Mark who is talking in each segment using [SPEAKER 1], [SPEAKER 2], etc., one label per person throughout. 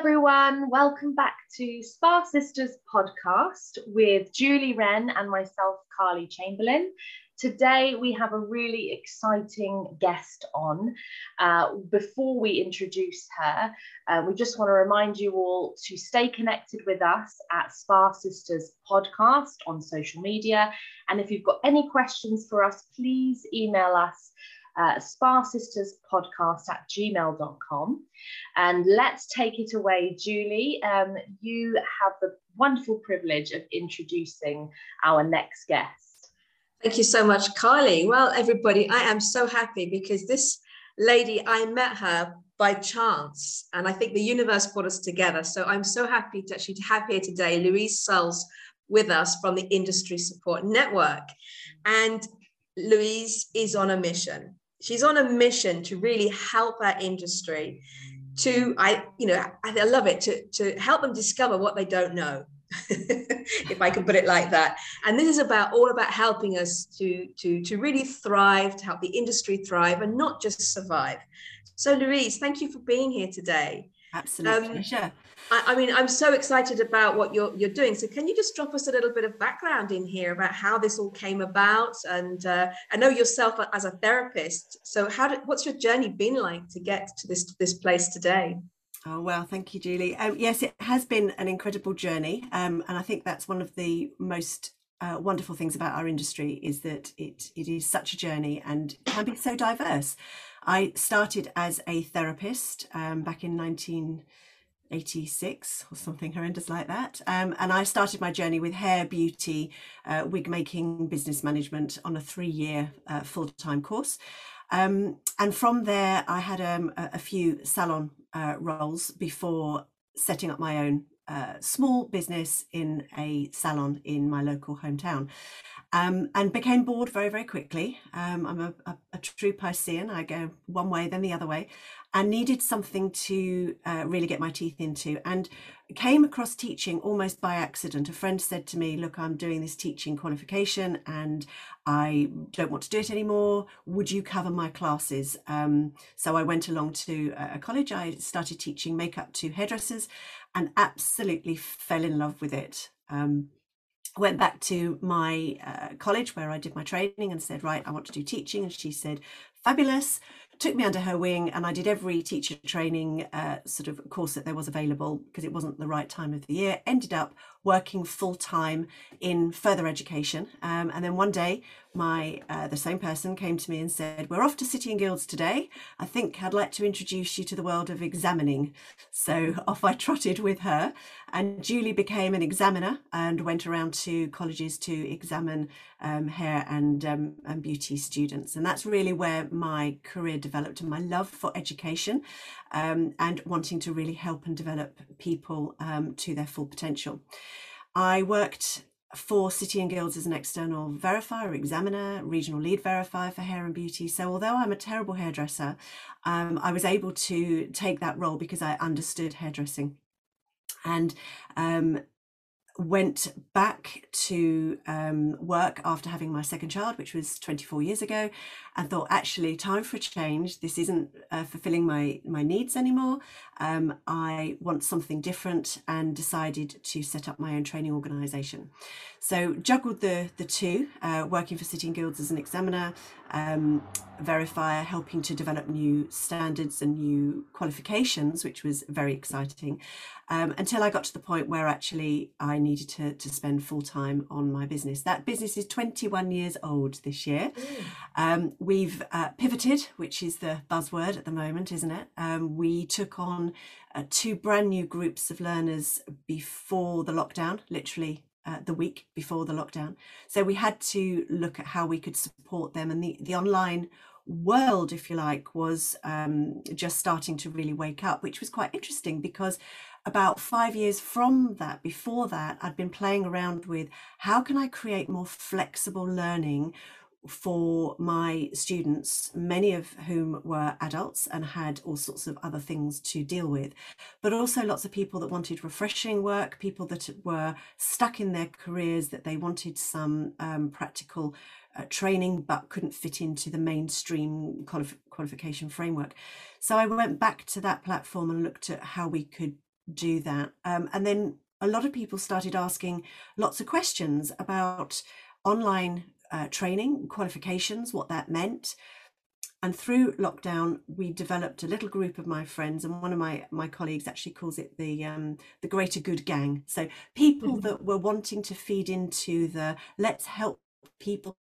[SPEAKER 1] Everyone. Welcome back to Spa Sisters podcast with Julie Wren and myself, Carly Chamberlain. Today, we have a really exciting guest on. Uh, before we introduce her, uh, we just want to remind you all to stay connected with us at Spa Sisters podcast on social media. And if you've got any questions for us, please email us uh, spasisterspodcast at gmail.com. And let's take it away, Julie. Um, you have the wonderful privilege of introducing our next guest.
[SPEAKER 2] Thank you so much, Carly. Well, everybody, I am so happy because this lady, I met her by chance, and I think the universe brought us together. So I'm so happy to actually have here today Louise Searles with us from the Industry Support Network. And Louise is on a mission she's on a mission to really help our industry to i you know I, love it to to help them discover what they don't know if i can put it like that. And this is about all about helping us to to to really thrive to help the industry thrive and not just survive. So louise thank you for being here today
[SPEAKER 3] absolutely um, sure
[SPEAKER 2] I, I, mean, I'm so excited about what you're you're doing. So, can you just drop us a little bit of background in here about how this all came about? And uh, I know yourself as a therapist. So, how did what's your journey been like to get to this this place today?
[SPEAKER 3] Oh well, thank you, Julie. Um, yes, it has been an incredible journey, um, and I think that's one of the most uh, wonderful things about our industry is that it it is such a journey and can be so diverse. I started as a therapist um, back in 1986 or something horrendous like that. Um, and I started my journey with hair, beauty, uh, wig making, business management on a three year uh, full time course. Um, and from there, I had um, a, a, few salon uh, roles before setting up my own uh, small business in a salon in my local hometown. Um, and became bored very, very quickly. Um, I'm a, a, a, true Piscean. I go one way, then the other way and needed something to uh, really get my teeth into and came across teaching almost by accident. A friend said to me look i'm doing this teaching qualification and i don't want to do it anymore. Would you cover my classes? Um, so i went along to a college. I started teaching makeup to hairdressers and absolutely fell in love with it. Um, went back to my uh, college where I did my training and said, Right, I want to do teaching. And she said, Fabulous took me under her wing and I did every teacher training uh, sort of course that there was available because it wasn't the right time of the year. Ended up working full time in further education. Um, and then one day, my uh, the same person came to me and said, "We're off to City and Guilds today. I think I'd like to introduce you to the world of examining." So off I trotted with her, and Julie became an examiner and went around to colleges to examine um, hair and um, and beauty students. And that's really where my career developed and my love for education um, and wanting to really help and develop people um, to their full potential. I worked for City and Guilds as an external verifier, examiner, regional lead verifier for hair and beauty. So although I'm a terrible hairdresser, um, I was able to take that role because I understood hairdressing. And um, went back to um, work after having my second child, which was 24 years ago, and thought, actually, time for a change. This isn't uh, fulfilling my my needs anymore. Um, I want something different, and decided to set up my own training organisation. So juggled the the two, uh, working for City and Guilds as an examiner, um, verifier, helping to develop new standards and new qualifications, which was very exciting. Um, until I got to the point where actually I needed to, to spend full time on my business. That business is 21 years old this year. Mm. Um, we've uh, pivoted, which is the buzzword at the moment, isn't it? Um, we took on uh, two brand new groups of learners before the lockdown, literally uh, the week before the lockdown. So we had to look at how we could support them, and the, the online world, if you like, was um, just starting to really wake up, which was quite interesting because about five years from that, before that, I'd been playing around with how can I create more flexible learning for my students, many of whom were adults and had all sorts of other things to deal with, but also lots of people that wanted refreshing work, people that were stuck in their careers, that they wanted some um, practical uh, training but couldn't fit into the mainstream qualif- qualification framework. So I went back to that platform and looked at how we could do that. Um, and then a lot of people started asking lots of questions about online uh, training, qualifications, what that meant. And through lockdown, we developed a little group of my friends, and one of my my colleagues actually calls it the um, the greater good gang. So people mm-hmm. that were wanting to feed into the let's help people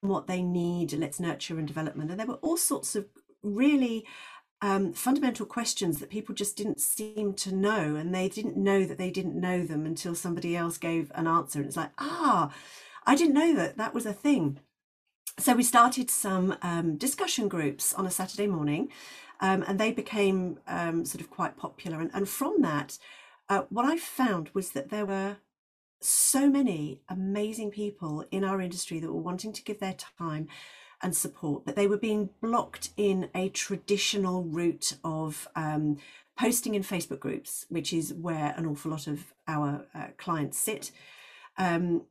[SPEAKER 3] what they need, let's nurture and development. And there were all sorts of really um, fundamental questions that people just didn't seem to know, and they didn't know that they didn't know them until somebody else gave an answer. And it's like, ah, I didn't know that that was a thing. So we started some um, discussion groups on a Saturday morning, um, and they became um, sort of quite popular. And, and from that, uh, what I found was that there were so many amazing people in our industry that were wanting to give their time and support, but they were being blocked in a traditional route of um, posting in Facebook groups, which is where an awful lot of our uh, clients sit. Um,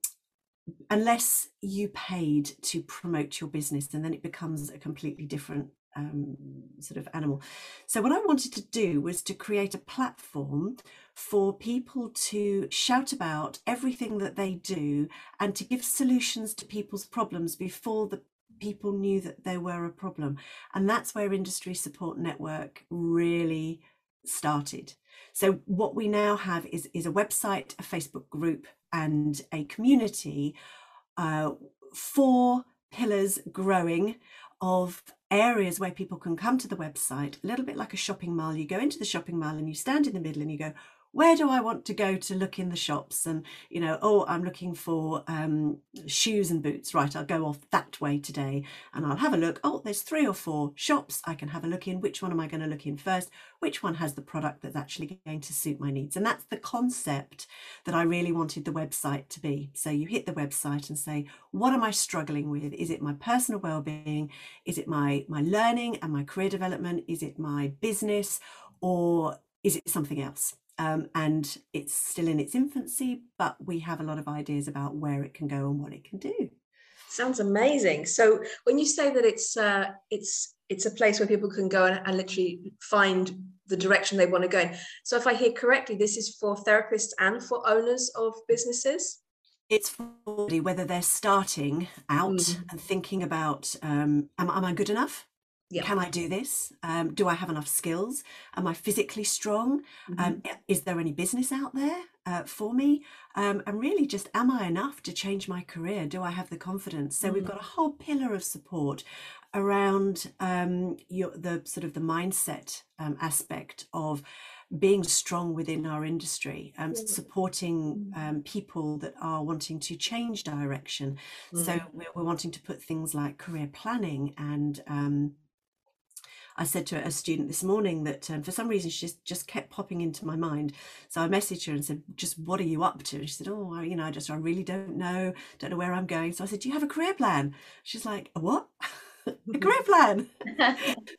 [SPEAKER 3] unless you paid to promote your business and then it becomes a completely different um, sort of animal. So, what I wanted to do was to create a platform for people to shout about everything that they do and to give solutions to people's problems before the people knew that there were a problem. And that's where Industry Support Network really started. So, what we now have is, is a website, a Facebook group, and a community, uh, four pillars growing of areas where people can come to the website, a little bit like a shopping mall. You go into the shopping mall and you stand in the middle and you go, where do I want to go to look in the shops? And, you know, oh, I'm looking for um, shoes and boots. Right, I'll go off that way today and I'll have a look. Oh, there's three or four shops I can have a look in. Which one am I going to look in first? Which one has the product that's actually going to suit my needs? And that's the concept that I really wanted the website to be. So you hit the website and say, what am I struggling with? Is it my personal well-being? Is it my my learning and my career development? Is it my business? Or is it something else? Um, and it's still in its infancy, but we have a lot of ideas about where it can go and what it can do.
[SPEAKER 2] Sounds amazing. So when you say that it's uh, it's it's a place where people can go and, and literally find the direction they want to go in. So if I hear correctly, this is for therapists and for owners of businesses.
[SPEAKER 3] It's for whether they're starting out mm. and thinking about, um, am, am I good enough? Yep. Can I do this? Um, do I have enough skills? Am I physically strong? Mm-hmm. Um, is there any business out there uh, for me? Um, and really, just am I enough to change my career? Do I have the confidence? So mm-hmm. we've mm. got a whole pillar of support around um, your, the sort of the mindset um, aspect of being strong within our industry, um, supporting mm. um, people that are wanting to change direction. Mm-hmm. So we're, we're, wanting to put things like career planning and um, I said to a student this morning that um, for some reason she just, just kept popping into my mind. So I messaged her and said, just what are you up to? And she said, oh, I, you know, I just, I really don't know, don't know where I'm going. So I said, do you have a career plan? She's like, a what? a career plan.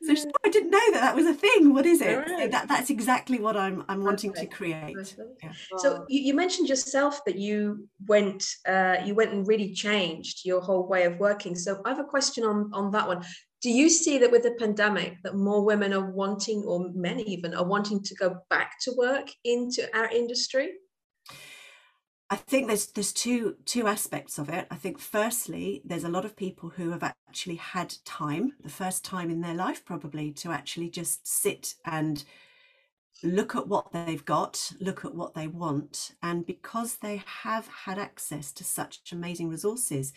[SPEAKER 3] so she, I didn't know that that was a thing. What is it? So that, that's exactly what I'm I'm wanting to create.
[SPEAKER 2] Yeah. So you, you, mentioned yourself that you went uh, you went and really changed your whole way of working. So I have a question on on that one do you see that with the pandemic that more women are wanting or men even are wanting to go back to work into our industry
[SPEAKER 3] I think there's there's two two aspects of it. I think firstly, there's a lot of people who have actually had time, the first time in their life probably, to actually just sit and look at what they've got, look at what they want, and because they have had access to such amazing resources,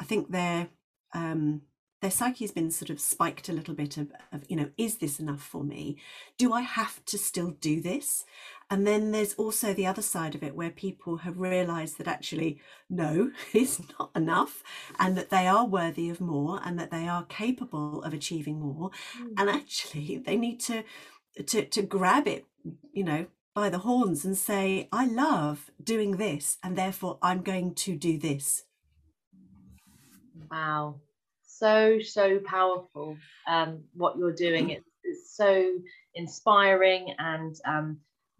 [SPEAKER 3] I think they're um, their psyche has been sort of spiked a little bit of, of, you know, is this enough for me? Do I have to still do this? And then there's also the other side of it where people have realized that actually, no, it's not enough, and that they are worthy of more and that they are capable of achieving more. Mm. And actually, they need to, to, to grab it, you know, by the horns and say, I love doing this, and therefore I'm going to do this
[SPEAKER 1] Wow. So, so powerful um, what you're doing. It's, it's so inspiring and um,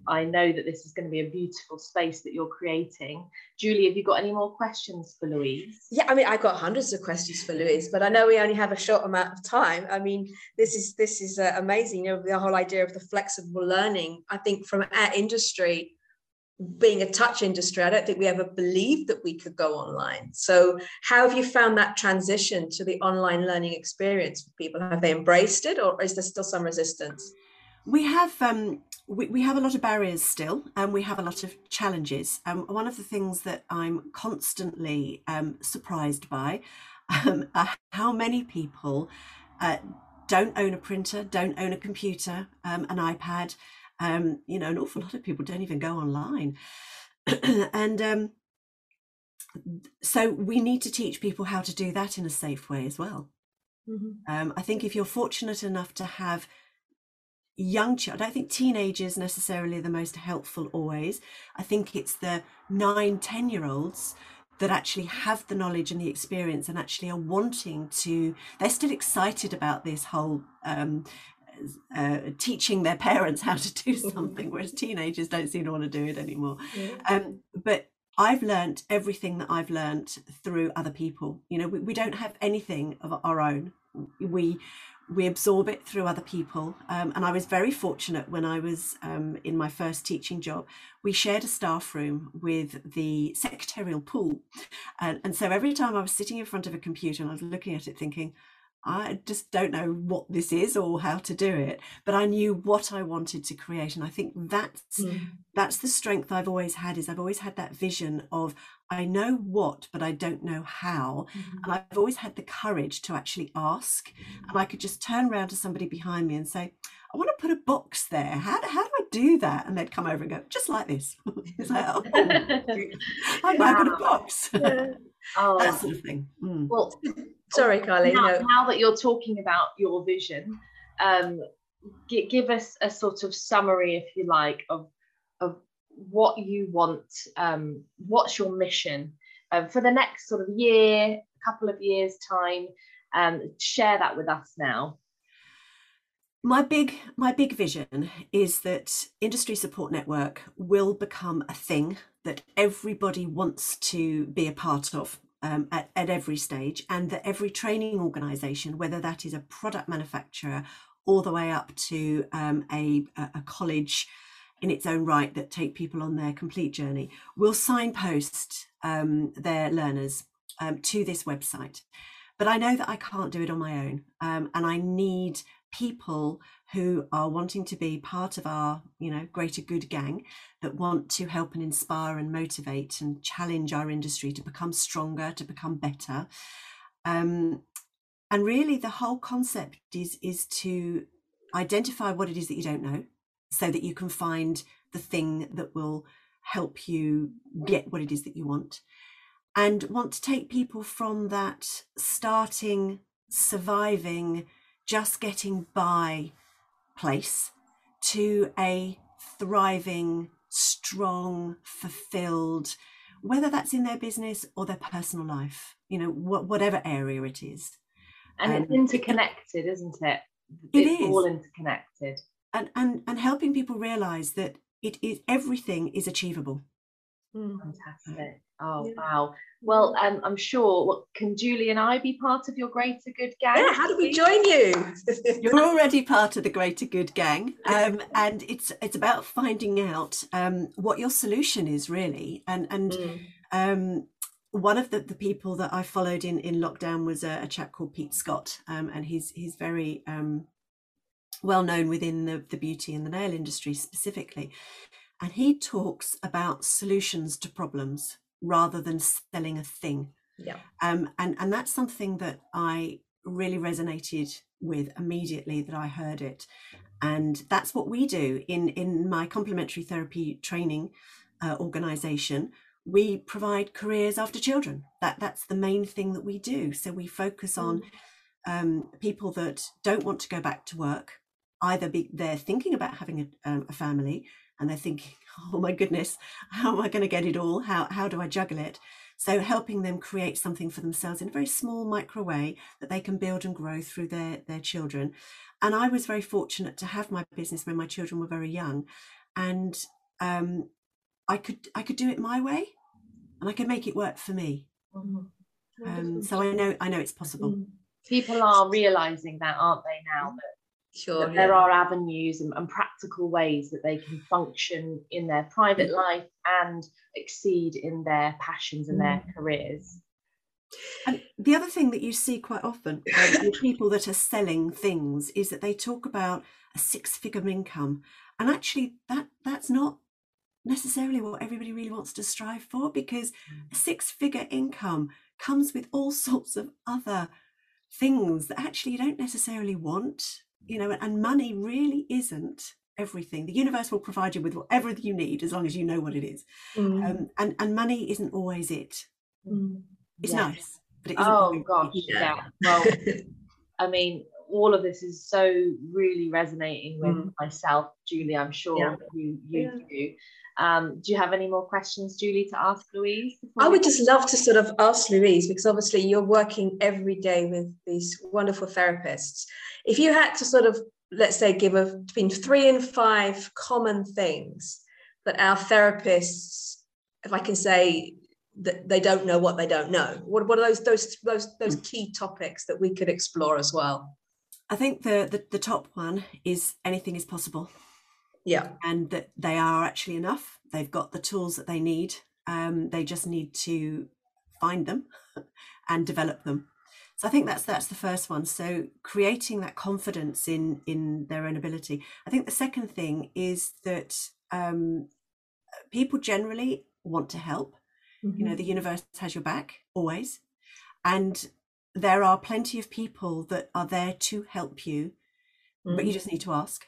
[SPEAKER 1] I know that this is going to be a beautiful space that you're creating. Julie, have you got any more questions for Louise?
[SPEAKER 2] Yeah, I mean, I've got hundreds of questions for Louise, but I know we only have a short amount of time. I mean, this is this is uh, amazing. You know, the whole idea of the flexible learning. I think from our industry, being a touch industry, I don't think we ever believed that we could go online. So, how have you found that transition to the online learning experience for people? Have they embraced it, or is there still some resistance?
[SPEAKER 3] We have um, we, we have a lot of barriers still, and we have a lot of challenges. Um, one of the things that I'm constantly um, surprised by um, are how many people uh, don't own a printer, don't own a computer, um, an iPad. Um, you know, an awful lot of people don't even go online, and um, so we need to teach people how to do that in a safe way as well. Mm-hmm. I think if you're fortunate enough to have young children. I don't think teenagers necessarily the most helpful always. I think it's the nine, 10 year olds that actually have the knowledge and the experience and actually are wanting to, they're still excited about this whole um, uh, teaching their parents how to do something, whereas teenagers don't seem to want to do it anymore. Yeah. Um, but I've learned everything that I've learned through other people. You know, we, we don't have anything of our own. We we absorb it through other people. Um, and I was very fortunate when I was um, in my first teaching job. We shared a staff room with the secretarial pool. And, and so every time I was sitting in front of a computer and I was looking at it thinking, I just don't know what this is or how to do it, but I knew what I wanted to create, and I think that's mm. that's the strength I've always had. Is I've always had that vision of I know what, but I don't know how, mm-hmm. and I've always had the courage to actually ask, and I could just turn around to somebody behind me and say, I want to put a box there. How do, how do I do that? And they'd come over and go, just like this. it's like, oh, I've wow. got a box. Yeah. Oh, that sort of thing.
[SPEAKER 1] Mm. Well,
[SPEAKER 2] sorry, Carly.
[SPEAKER 1] Now, no. now, that you're talking about your vision, um, g- give us a sort of summary, if you like, of of what you want. Um, what's your mission um, for the next sort of year, couple of years time? Um, share that with us now
[SPEAKER 3] my big my big vision is that industry support network will become a thing that everybody wants to be a part of um, at, at every stage and that every training organization whether that is a product manufacturer all the way up to um, a, a college in its own right that take people on their complete journey will signpost um, their learners um, to this website. But i know that i can't do it on my own um, and i need people who are wanting to be part of our you know greater good gang that want to help and inspire and motivate and challenge our industry to become stronger to become better. Um, and really the whole concept is is to identify what it is that you don't know so that you can find the thing that will help you get what it is that you want. And want to take people from that starting surviving just getting by place to a thriving, strong, fulfilled, whether that's in their business or their personal life, you know, wh- whatever area it is.
[SPEAKER 1] And um, it's interconnected, isn't it? It's it is. all interconnected.
[SPEAKER 3] And, and and helping people realize that it is everything is achievable.
[SPEAKER 1] Mm. Fantastic. Oh yeah. wow. Well, um, I'm sure. What, can Julie and I be part of your Greater Good Gang?
[SPEAKER 2] Yeah. How do we join you?
[SPEAKER 3] You're already part of the Greater Good Gang, um, and it's it's about finding out um, what your solution is really, and and. Mm. Um, one of the, the people that I followed in, in lockdown was a, a chap called Pete Scott, um, and he's he's very um, well known within the, the beauty and the nail industry specifically. And he talks about solutions to problems rather than selling a thing.
[SPEAKER 2] Yeah.
[SPEAKER 3] Um, and, and that's something that I really resonated with immediately that I heard it. And that's what we do in, in my complementary therapy training uh, organization. We provide careers after children. That that's the main thing that we do. So we focus on mm. um, people that don't want to go back to work, either be, they're thinking about having a, um, a family and they're thinking, oh my goodness, how am I going to get it all? How, how do I juggle it? So helping them create something for themselves in a very small micro way that they can build and grow through their, their children. And I was very fortunate to have my business when my children were very young. And um, I could I could do it my way and I could make it work for me. Mm-hmm. Um, so I know I know it's possible. Mm.
[SPEAKER 1] People are realizing that, aren't they now? That Sure. That there are avenues and, and, practical ways that they can function in their private mm. life and exceed in their passions and their mm. careers.
[SPEAKER 3] And the other thing that you see quite often with people that are selling things is that they talk about a six-figure income, and actually that that's not necessarily what everybody really wants to strive for because a mm. six-figure income comes with all sorts of other things that actually you don't necessarily want you know, and money really isn't everything. The universe will provide you with whatever you need as long as you know what it is. Mm. Um, and and money isn't always it. Mm. It's yes. nice, but it isn't.
[SPEAKER 1] Oh gosh, yeah. yeah. Well, I mean, all of this is so really resonating with mm. myself, Julie. I'm sure yeah. you you yeah. do. Um, do you have any more questions, Julie, to ask Louise?
[SPEAKER 2] I would just love to sort of ask Louise because obviously you're working every day with these wonderful therapists. If you had to sort of, let's say, give a between three and five common things that our therapists, if I can say, that they don't know what they don't know. What, what are those those those those key topics that we could explore as well?
[SPEAKER 3] I think the, the, the top one is anything is possible.
[SPEAKER 2] Yeah.
[SPEAKER 3] And that they are actually enough. They've got the tools that they need. Um, they just need to find them and develop them. So I think that's that's the first one. So creating that confidence in in their own ability. I think the second thing is that um, people generally want to help. Mm-hmm. You know, mm-hmm. the universe has your back always, and there are plenty of people that are there to help you, mm-hmm. but you mm. just need to ask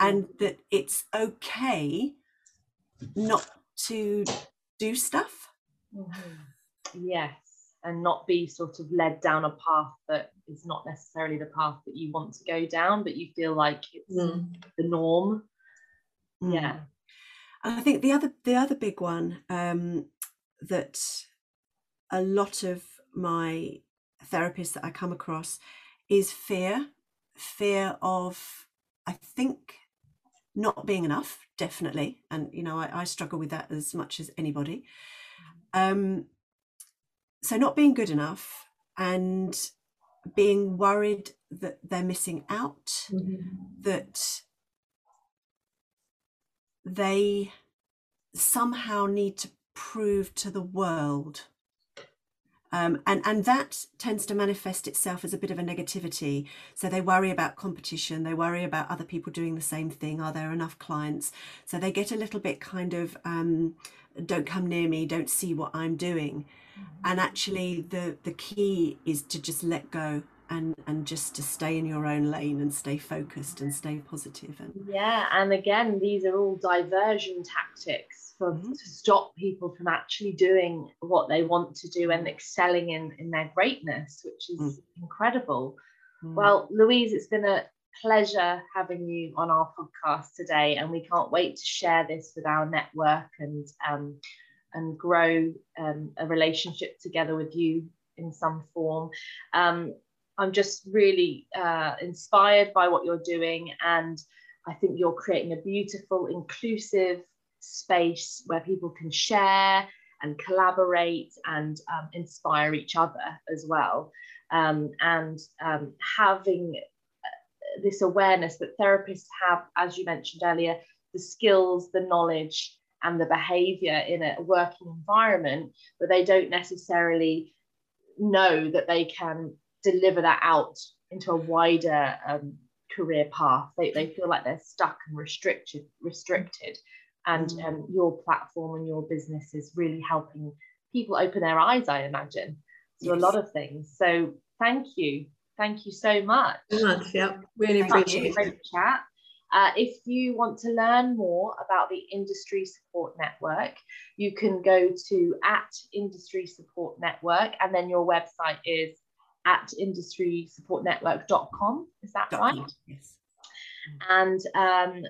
[SPEAKER 3] and that it's okay not to do stuff.
[SPEAKER 1] Mm-hmm. Yes, and not be sort of led down a path that is not necessarily the path that you want to go down, but you feel like it's mm. the norm. Mm. Yeah.
[SPEAKER 3] And I think the other the other big one um, that a lot of my therapists that I come across is fear, fear of I think not being enough definitely and you know I, I struggle with that as much as anybody um so not being good enough and being worried that they're missing out mm-hmm. that they somehow need to prove to the world um, and and that tends to manifest itself as a bit of a negativity. So they worry about competition, they worry about other people doing the same thing. Are there enough clients? So they get a little bit kind of um, don't come near me, don't see what I'm doing. Mm-hmm. And actually, the the key is to just let go and and just to stay in your own lane and stay focused and stay positive and
[SPEAKER 1] yeah and again these are all diversion tactics for mm-hmm. to stop people from actually doing what they want to do and excelling in in their greatness which is mm. incredible mm. well louise it's been a pleasure having you on our podcast today and we can't wait to share this with our network and um, and grow um, a relationship together with you in some form. Um, I'm just really uh, inspired by what you're doing. And I think you're creating a beautiful, inclusive space where people can share and collaborate and um, inspire each other as well. Um, and um, having uh, this awareness that therapists have, as you mentioned earlier, the skills, the knowledge, and the behavior in a working environment, but they don't necessarily know that they can deliver that out into a wider um, career path. They, they feel like they're stuck and restricted, restricted. And mm. um, your platform and your business is really helping people open their eyes, I imagine, to yes. a lot of things. So thank you. Thank you so much.
[SPEAKER 2] So much, yeah. Really appreciate it.
[SPEAKER 1] Great chat. Uh, if you want to learn more about the Industry Support Network, you can go to at Industry Support Network, and then your website is at industrysupportnetwork.com. Is that right?
[SPEAKER 3] Yes.
[SPEAKER 1] And um,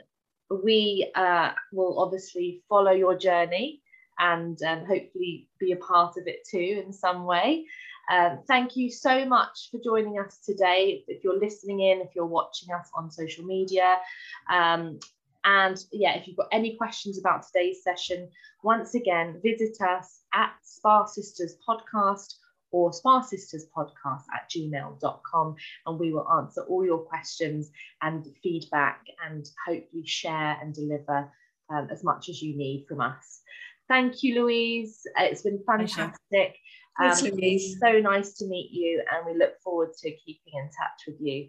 [SPEAKER 1] we uh, will obviously follow your journey and um, hopefully be a part of it too in some way. Um, thank you so much for joining us today. If you're listening in, if you're watching us on social media, um, and yeah, if you've got any questions about today's session, once again, visit us at Spa Sisters Podcast or Spa Sisters Podcast at gmail.com and we will answer all your questions and feedback and hopefully share and deliver um, as much as you need from us. Thank you, Louise. It's been fantastic. Um,
[SPEAKER 2] Louise.
[SPEAKER 1] so nice to meet you, and we look forward to keeping in touch with you.